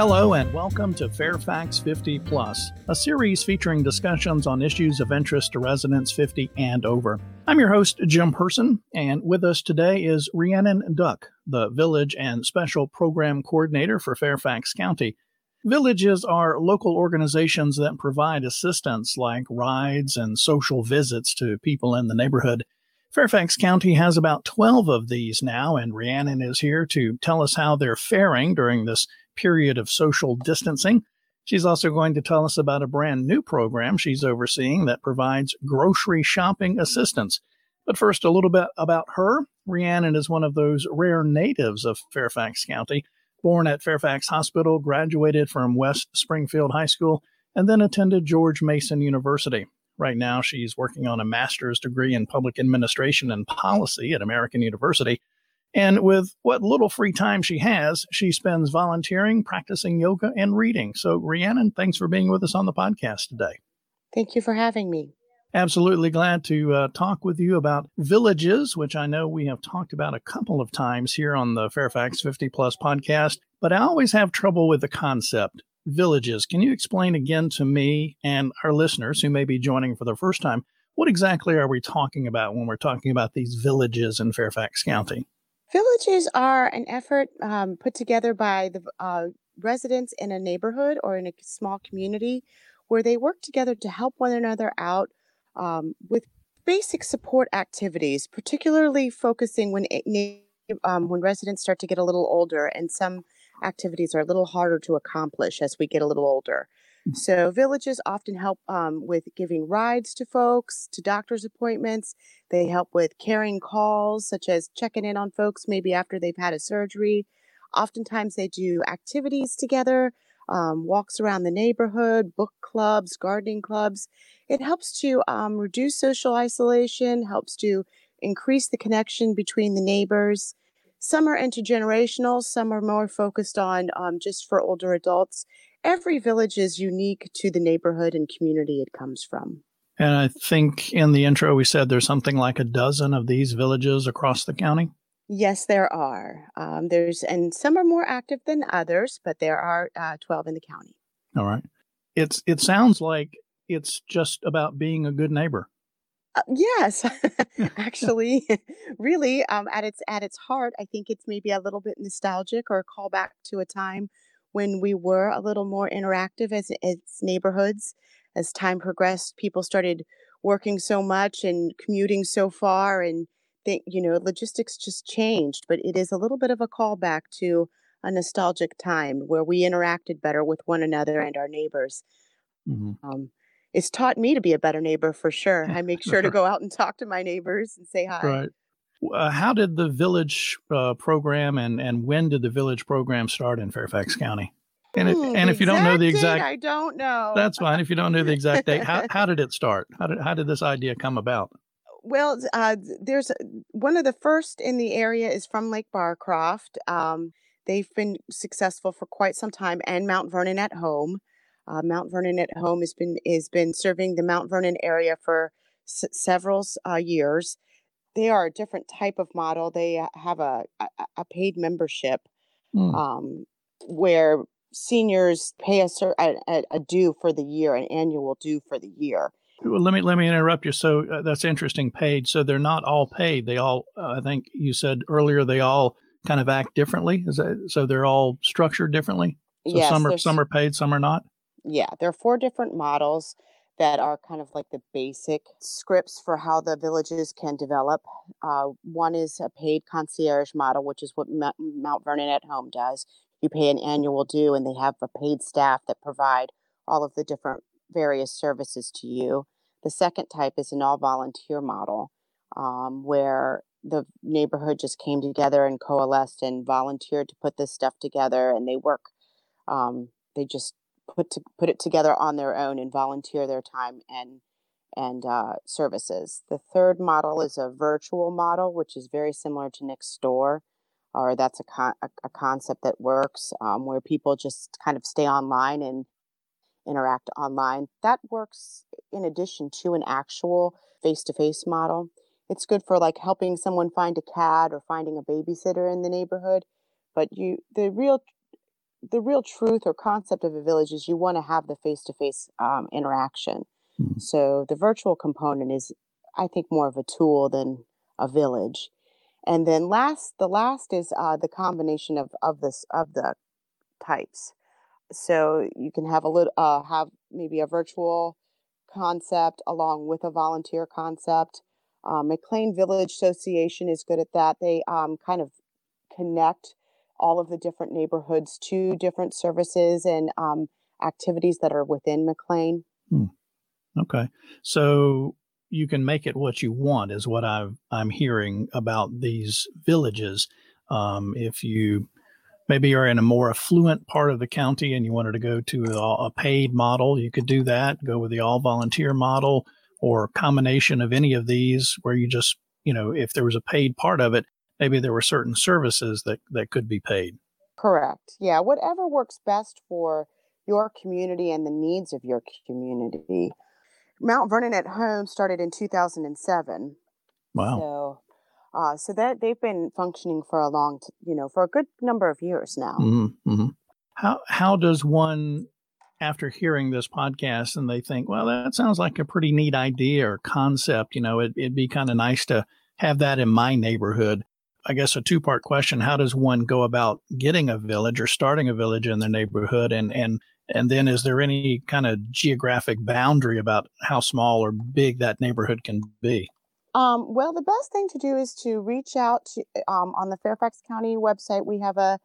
Hello, and welcome to Fairfax 50 Plus, a series featuring discussions on issues of interest to residents 50 and over. I'm your host, Jim Person, and with us today is Rhiannon Duck, the Village and Special Program Coordinator for Fairfax County. Villages are local organizations that provide assistance like rides and social visits to people in the neighborhood. Fairfax County has about 12 of these now, and Rhiannon is here to tell us how they're faring during this period of social distancing. She's also going to tell us about a brand new program she's overseeing that provides grocery shopping assistance. But first, a little bit about her. Rhiannon is one of those rare natives of Fairfax County. Born at Fairfax Hospital, graduated from West Springfield High School, and then attended George Mason University. Right now, she's working on a master's degree in public administration and policy at American University. And with what little free time she has, she spends volunteering, practicing yoga, and reading. So, Rhiannon, thanks for being with us on the podcast today. Thank you for having me. Absolutely glad to uh, talk with you about villages, which I know we have talked about a couple of times here on the Fairfax 50 Plus podcast, but I always have trouble with the concept. Villages. Can you explain again to me and our listeners who may be joining for the first time what exactly are we talking about when we're talking about these villages in Fairfax County? Villages are an effort um, put together by the uh, residents in a neighborhood or in a small community where they work together to help one another out um, with basic support activities, particularly focusing when it, um, when residents start to get a little older and some activities are a little harder to accomplish as we get a little older. So villages often help um, with giving rides to folks, to doctor's appointments. They help with caring calls, such as checking in on folks maybe after they've had a surgery. Oftentimes they do activities together, um, walks around the neighborhood, book clubs, gardening clubs. It helps to um, reduce social isolation, helps to increase the connection between the neighbors. Some are intergenerational, some are more focused on um, just for older adults every village is unique to the neighborhood and community it comes from. And I think in the intro we said there's something like a dozen of these villages across the county. Yes, there are. Um, there's and some are more active than others, but there are uh, 12 in the county. All right. It's it sounds like it's just about being a good neighbor. Uh, yes, actually, really, um, at its at its heart, I think it's maybe a little bit nostalgic or a callback to a time when we were a little more interactive as, as neighborhoods. As time progressed, people started working so much and commuting so far, and think you know logistics just changed. But it is a little bit of a callback to a nostalgic time where we interacted better with one another and our neighbors. Mm-hmm. Um, it's taught me to be a better neighbor for sure. I make sure to go out and talk to my neighbors and say hi. Right. Uh, how did the village uh, program and, and when did the village program start in Fairfax County? And, it, hmm, and if you don't know the exact, date, I don't know. That's fine. If you don't know the exact date, how, how did it start? How did how did this idea come about? Well, uh, there's one of the first in the area is from Lake Barcroft. Um, they've been successful for quite some time, and Mount Vernon at Home. Uh, Mount Vernon at Home has been has been serving the Mount Vernon area for s- several uh, years they are a different type of model. They uh, have a a, a paid membership mm. um, where seniors pay a, a, a due for the year, an annual due for the year. Well, let me let me interrupt you. So uh, that's interesting. Paid. So they're not all paid. They all. Uh, I think you said earlier they all kind of act differently. Is that so? They're all structured differently. So yes, some are some are paid, some are not. Yeah, there are four different models that are kind of like the basic scripts for how the villages can develop. Uh, one is a paid concierge model, which is what Mount Vernon at Home does. You pay an annual due, and they have a paid staff that provide all of the different various services to you. The second type is an all volunteer model, um, where the neighborhood just came together and coalesced and volunteered to put this stuff together, and they work. Um, they just put to put it together on their own and volunteer their time and and uh, services. The third model is a virtual model, which is very similar to Nextdoor, or that's a con- a, concept that works um, where people just kind of stay online and interact online. That works in addition to an actual face-to-face model. It's good for like helping someone find a cat or finding a babysitter in the neighborhood. But you, the real the real truth or concept of a village is you want to have the face to face interaction. Mm-hmm. So the virtual component is, I think, more of a tool than a village. And then last, the last is uh, the combination of of this of the types. So you can have a little uh, have maybe a virtual concept along with a volunteer concept. Um, McLean Village Association is good at that. They um, kind of connect all of the different neighborhoods to different services and um, activities that are within McLean. Hmm. Okay. So you can make it what you want, is what i am hearing about these villages. Um, if you maybe you're in a more affluent part of the county and you wanted to go to a, a paid model, you could do that. Go with the all volunteer model or combination of any of these where you just, you know, if there was a paid part of it, maybe there were certain services that, that could be paid. Correct. Yeah. Whatever works best for your community and the needs of your community. Mount Vernon at Home started in 2007. Wow. So, uh, so that they've been functioning for a long, t- you know, for a good number of years now. Mm-hmm, mm-hmm. How how does one, after hearing this podcast, and they think, well, that sounds like a pretty neat idea or concept. You know, it, it'd be kind of nice to have that in my neighborhood. I guess a two part question: How does one go about getting a village or starting a village in their neighborhood, and and and then is there any kind of geographic boundary about how small or big that neighborhood can be? Um, well, the best thing to do is to reach out to um, on the Fairfax County website. We have a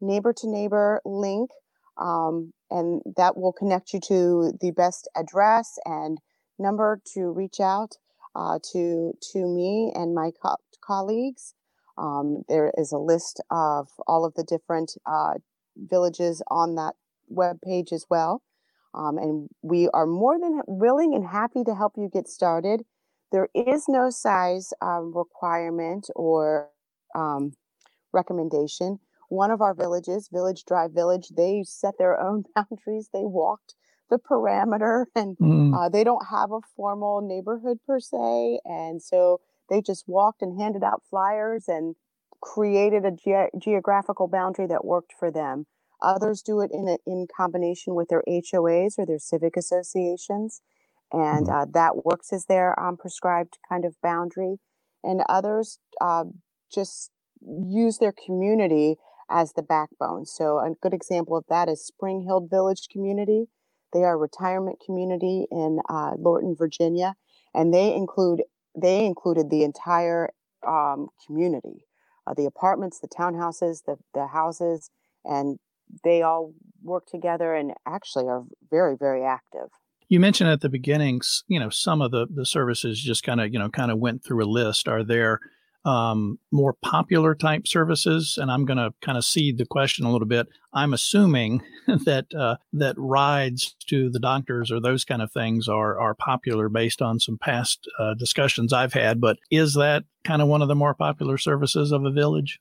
neighbor to neighbor link, um, and that will connect you to the best address and number to reach out uh, to to me and my co- colleagues. Um, there is a list of all of the different uh, villages on that web page as well. Um, and we are more than willing and happy to help you get started. There is no size um, requirement or um, recommendation. One of our villages, Village Drive Village, they set their own boundaries. They walked the parameter and mm. uh, they don't have a formal neighborhood per se. And so they just walked and handed out flyers and created a ge- geographical boundary that worked for them. Others do it in a, in combination with their HOAs or their civic associations, and mm-hmm. uh, that works as their um, prescribed kind of boundary. And others uh, just use their community as the backbone. So a good example of that is Spring Hill Village Community. They are a retirement community in uh, Lorton, Virginia, and they include they included the entire um, community, uh, the apartments, the townhouses, the the houses, and they all work together and actually are very, very active. You mentioned at the beginning, you know, some of the, the services just kind of, you know, kind of went through a list. Are there um, more popular type services? And I'm going to kind of seed the question a little bit. I'm assuming that uh, that rides to the doctors or those kind of things are are popular based on some past uh, discussions I've had. But is that kind of one of the more popular services of a village?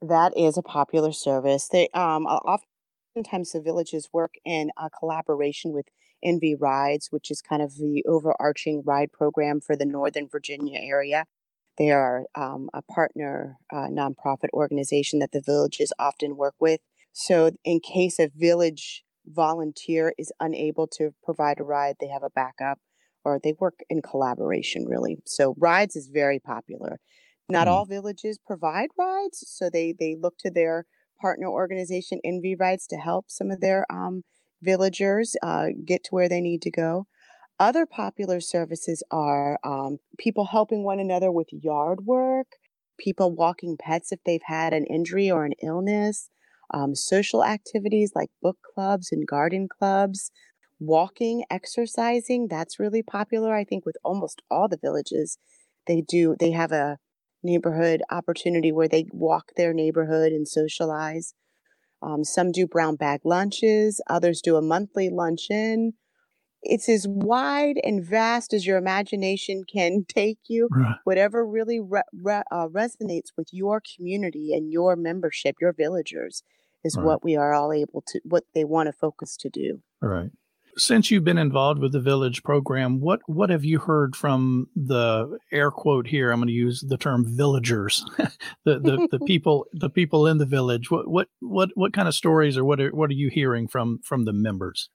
That is a popular service. They um oftentimes the villages work in a collaboration with NV Rides, which is kind of the overarching ride program for the Northern Virginia area. They are um, a partner uh, nonprofit organization that the villages often work with. So, in case a village volunteer is unable to provide a ride, they have a backup or they work in collaboration, really. So, rides is very popular. Not mm. all villages provide rides, so they they look to their partner organization NV Rides to help some of their um, villagers uh, get to where they need to go. Other popular services are um, people helping one another with yard work, people walking pets if they've had an injury or an illness, um, social activities like book clubs and garden clubs, walking, exercising. That's really popular, I think, with almost all the villages. They do, they have a neighborhood opportunity where they walk their neighborhood and socialize. Um, some do brown bag lunches, others do a monthly luncheon. It's as wide and vast as your imagination can take you. Right. Whatever really re- re- uh, resonates with your community and your membership, your villagers, is right. what we are all able to, what they want to focus to do. All right. since you've been involved with the village program, what what have you heard from the air quote here? I'm going to use the term villagers, the, the the people the people in the village. What what what what kind of stories or what are, what are you hearing from from the members?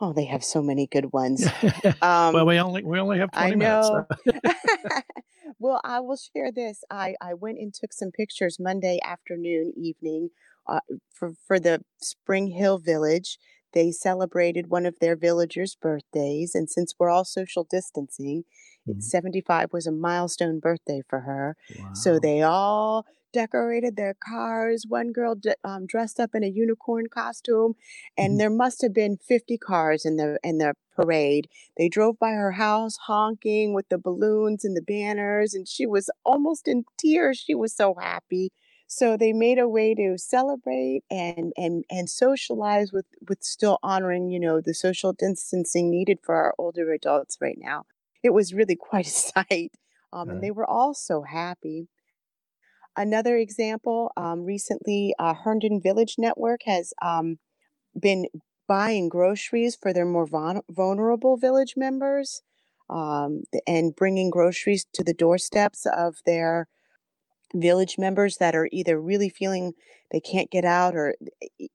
Oh, they have so many good ones. Um, well, we only we only have twenty I know. minutes. So. well, I will share this. I I went and took some pictures Monday afternoon, evening, uh, for for the Spring Hill Village they celebrated one of their villagers' birthdays, and since we're all social distancing, Mhm. 75 was a milestone birthday for her. So they all decorated their cars. One girl d- um, dressed up in a unicorn costume, and Mhm. there must have been 50 cars in the in the parade. They drove by her house honking with the balloons and the banners, and she was almost in tears. She was so happy. So they made a way to celebrate and and and socialize with with still honoring, you know, the social distancing needed for our older adults right now. It was really quite a sight. Um, and they were all so happy. Another example, um, recently, uh, Herndon Village Network has um, been buying groceries for their more vul- vulnerable village members um, and bringing groceries to the doorsteps of their village members that are either really feeling they can't get out or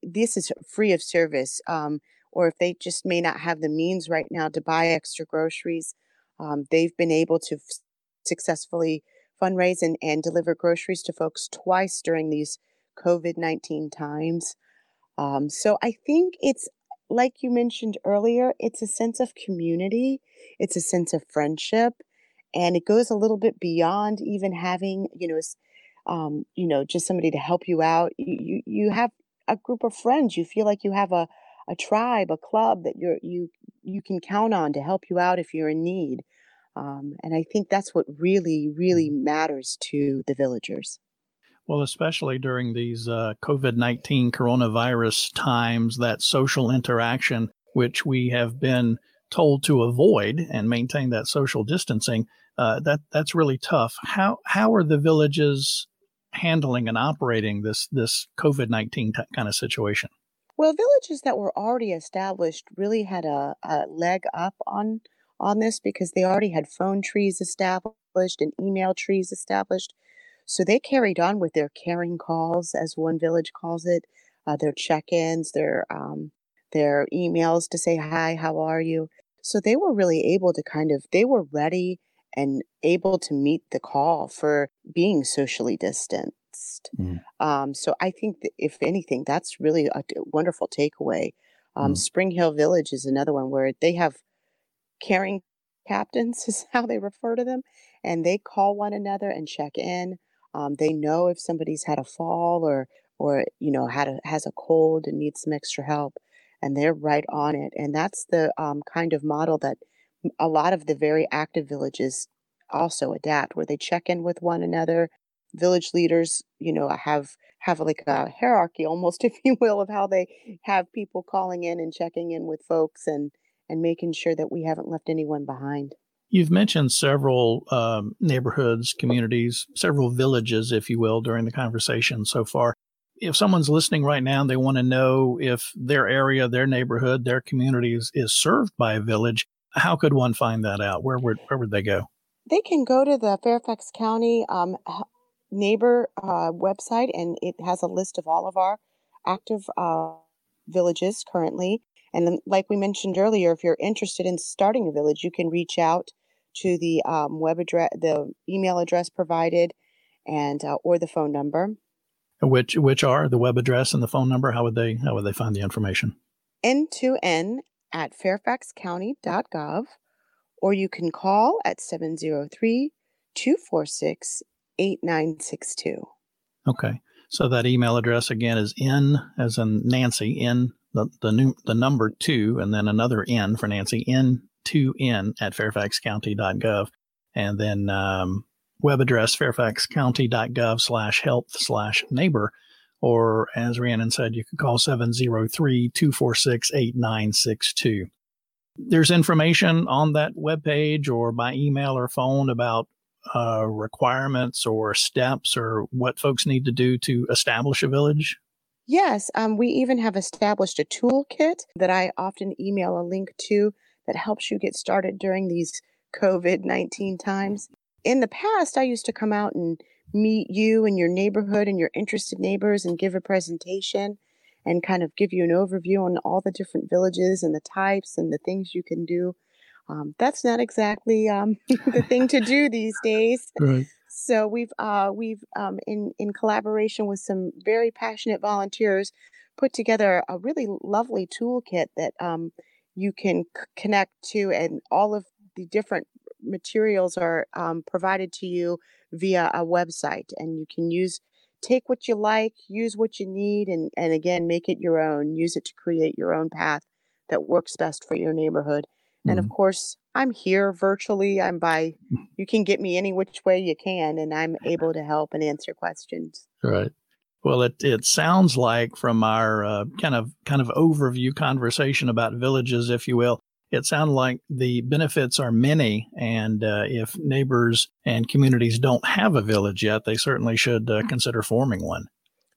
this is free of service um, or if they just may not have the means right now to buy extra groceries um, they've been able to f- successfully fundraise and, and deliver groceries to folks twice during these covid-19 times. Um, so i think it's like you mentioned earlier it's a sense of community it's a sense of friendship and it goes a little bit beyond even having you know um, you know just somebody to help you out. You, you you have a group of friends. You feel like you have a a tribe a club that you're you you can count on to help you out if you're in need um, and i think that's what really really Mhm. matters to the villagers Well, especially during these uh, COVID 19 coronavirus times, that social interaction, which we have been told to avoid and maintain that social distancing, uh, that that's really tough. How how are the villages handling and operating this this COVID 19 t- kind of situation? Well, villages that were already established really had a, a leg up on on this because they already had phone trees established and email trees established. So they carried on with their caring calls, as one village calls it, uh, their check-ins, their um, their emails to say hi, how are you? So they were really able to kind of they were ready and able to meet the call for being socially Mm. Um, so I think that if anything, that's really a wonderful takeaway. Um, Mm. Spring Hill Village is another one where they have caring captains, is how they refer to them, and they call one another and check in. Um, they know if somebody's had a fall or or you know had a has a cold and needs some extra help, and they're right on it. And that's the um, kind of model that a lot of the very active villages also adapt, where they check in with one another. Village leaders, you know, have have like a hierarchy almost, if you will, of how they have people calling in and checking in with folks and and making sure that we haven't left anyone behind. You've mentioned several um, neighborhoods, communities, several villages, if you will, during the conversation so far. If someone's listening right now and they want to know if their area, their neighborhood, their community is, is served by a village, how could one find that out? Where would where would they go? They can go to the Fairfax County um, neighbor uh, website, and it has a list of all of our active uh, villages currently. And then, like we mentioned earlier, if you're interested in starting a village, you can reach out to the um, web address, the email address provided, and uh, or the phone number. Which which are the web address and the phone number? How would they how would they find the information? N2N at fairfaxcounty.gov, or you can call at 703 246 8962. Okay. So that email address again is n as in Nancy, n the the new the number two, and then another n for Nancy, n two n at fairfaxcounty.gov, and then um, web address fairfaxcounty.gov slash health slash neighbor, or as Rhiannon said, you could call 703-246-8962. There's information on that webpage or by email or phone about uh, requirements or steps or what folks need to do to establish a village? Yes, um, we even have established a toolkit that I often email a link to that helps you get started during these COVID 19 times. In the past, I used to come out and meet you and your neighborhood and your interested neighbors and give a presentation and kind of give you an overview on all the different villages and the types and the things you can do. Um, that's not exactly um, the thing to do these days. Right. So we've uh, we've um, in in collaboration with some very passionate volunteers put together a really lovely toolkit that um, you can c- connect to, and all of the different materials are um, provided to you via a website, and you can use take what you like, use what you need, and and again make it your own. Use it to create your own path that works best for your neighborhood. And of Mhm. course, I'm here virtually. I'm by, you can get me any which way you can, and I'm able to help and answer questions. Right. Well, it it sounds like from our uh, kind of kind of overview conversation about villages, if you will, it sounds like the benefits are many, and uh, if neighbors and communities don't have a village yet, they certainly should uh, consider forming one.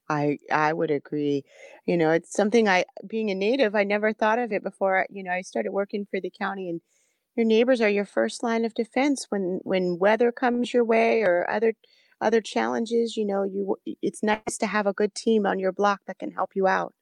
I I would agree. You know, it's something I, being a native, I never thought of it before. You know, I started working for the county, and your neighbors are your first line of defense when when weather comes your way or other other challenges. You know, you it's nice to have a good team on your block that can help you out.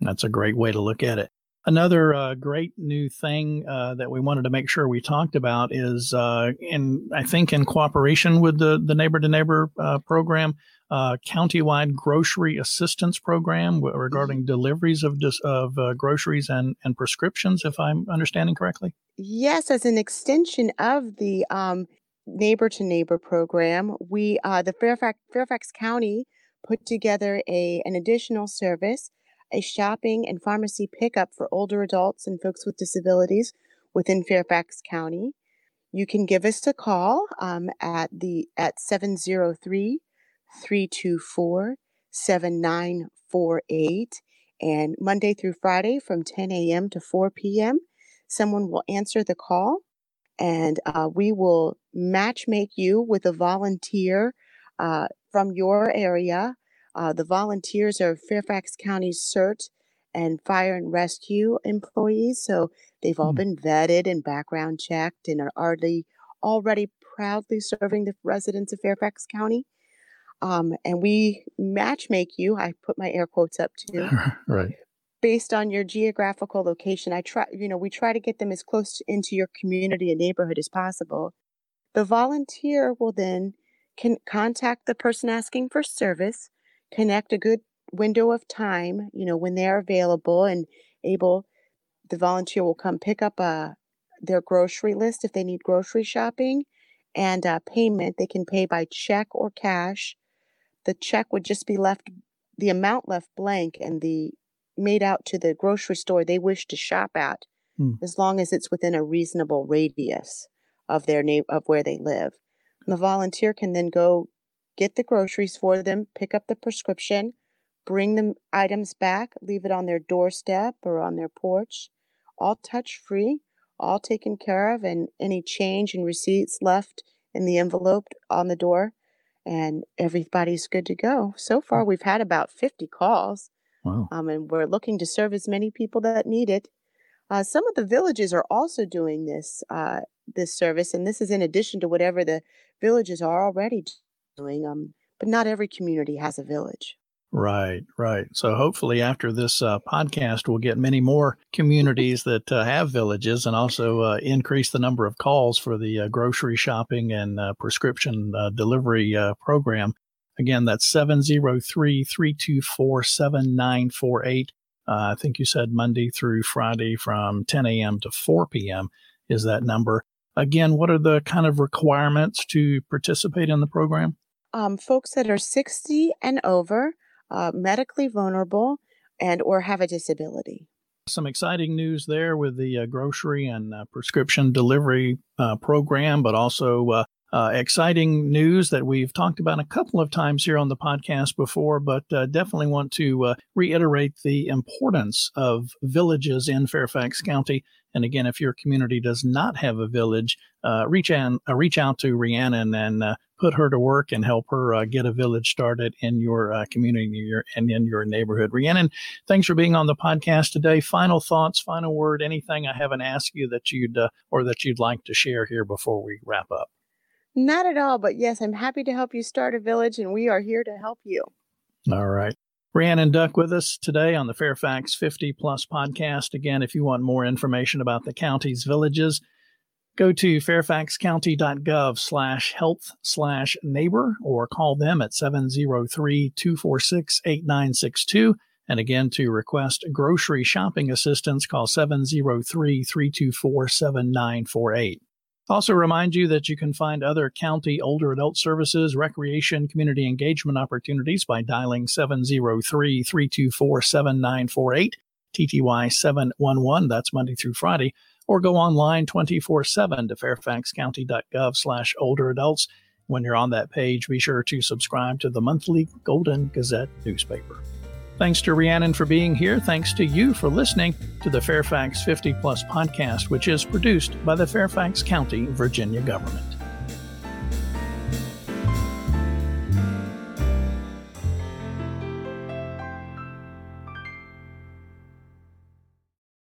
That's a great way to look at it. Another uh, great new thing uh, that we wanted to make sure we talked about is, uh, in I think, in cooperation with the the neighbor to neighbor program, uh, countywide grocery assistance program w- regarding deliveries of dis- of uh, groceries and and prescriptions. If I'm understanding correctly. Yes, as an extension of the um, neighbor to neighbor program, we uh, the Fairfax Fairfax County put together a an additional service a shopping and pharmacy pickup for older adults and folks with disabilities within Fairfax County. You can give us a call um, at the at 703 324 7948 and Monday through Friday from 10 a.m. to 4 p.m. Someone will answer the call and uh, we will match make you with a volunteer uh, from your area uh, the volunteers are Fairfax County CERT and fire and rescue employees. So they've all Hmm. been vetted and background checked and are already already proudly serving the residents of Fairfax County. Um, and we matchmake you, I put my air quotes up too, right. based on your geographical location. I try, you know, we try to get them as close to, into your community and neighborhood as possible. The volunteer will then can contact the person asking for service connect a good window of time, you know, when they're available and able, the volunteer will come pick up uh, their grocery list if they need grocery shopping and uh, payment. They can pay by check or cash. The check would just be left, the amount left blank and the made out to the grocery store they wish to shop at, Hmm. as long as it's within a reasonable radius of their name of where they live. And the volunteer can then go get the groceries for them, pick up the prescription, bring the items back, leave it on their doorstep or on their porch, all touch free, all taken care of, and any change and receipts left in the envelope on the door, and everybody's good to go. So far, we've had about 50 calls, Wow. um, and we're looking to serve as many people that need it. Uh, some of the villages are also doing this uh, this service, and this is in addition to whatever the villages are already doing. Um, but not every community has a village. Right, right. So hopefully, after this uh, podcast, we'll get many more communities that uh, have villages, and also uh, increase the number of calls for the uh, grocery shopping and uh, prescription uh, delivery program. Again, that's 703 324 7948. I think you said Monday through Friday from 10 a.m. to 4 p.m. is that number. Again, what are the kind of requirements to participate in the program? Um, folks that are 60 and over, uh, medically vulnerable, and or have a disability. Some exciting news there with the uh, grocery and uh, prescription delivery uh, program, but also uh, uh, exciting news that we've talked about a couple of times here on the podcast before, but definitely want to reiterate the importance of villages in Fairfax County. And again, if your community does not have a village, uh, reach, an, uh, reach out to Rhiannon and uh, put her to work and help her uh, get a village started in your uh, community your, and in your neighborhood. Rhiannon, thanks for being on the podcast today. Final thoughts, final word, anything I haven't asked you that you'd uh, or that you'd like to share here before we wrap up. Not at all, but yes, I'm happy to help you start a village, and we are here to help you. All right. Rhiannon Duck with us today on the Fairfax 50 Plus podcast. Again, if you want more information about the county's villages, go to fairfaxcounty.gov slash health slash neighbor or call them at 703-246-8962. And again, to request grocery shopping assistance, call 703-324-7948. Also, remind you that you can find other county older adult services, recreation, community engagement opportunities by dialing 703 324 7948, TTY 711. That's Monday through Friday. Or go online 24 7 to fairfaxcounty.gov slash older adults. When you're on that page, be sure to subscribe to the monthly Golden Gazette newspaper. Thanks to Rhiannon for being here. Thanks to you for listening to the Fairfax 50 Plus podcast, which is produced by the Fairfax County, Virginia government.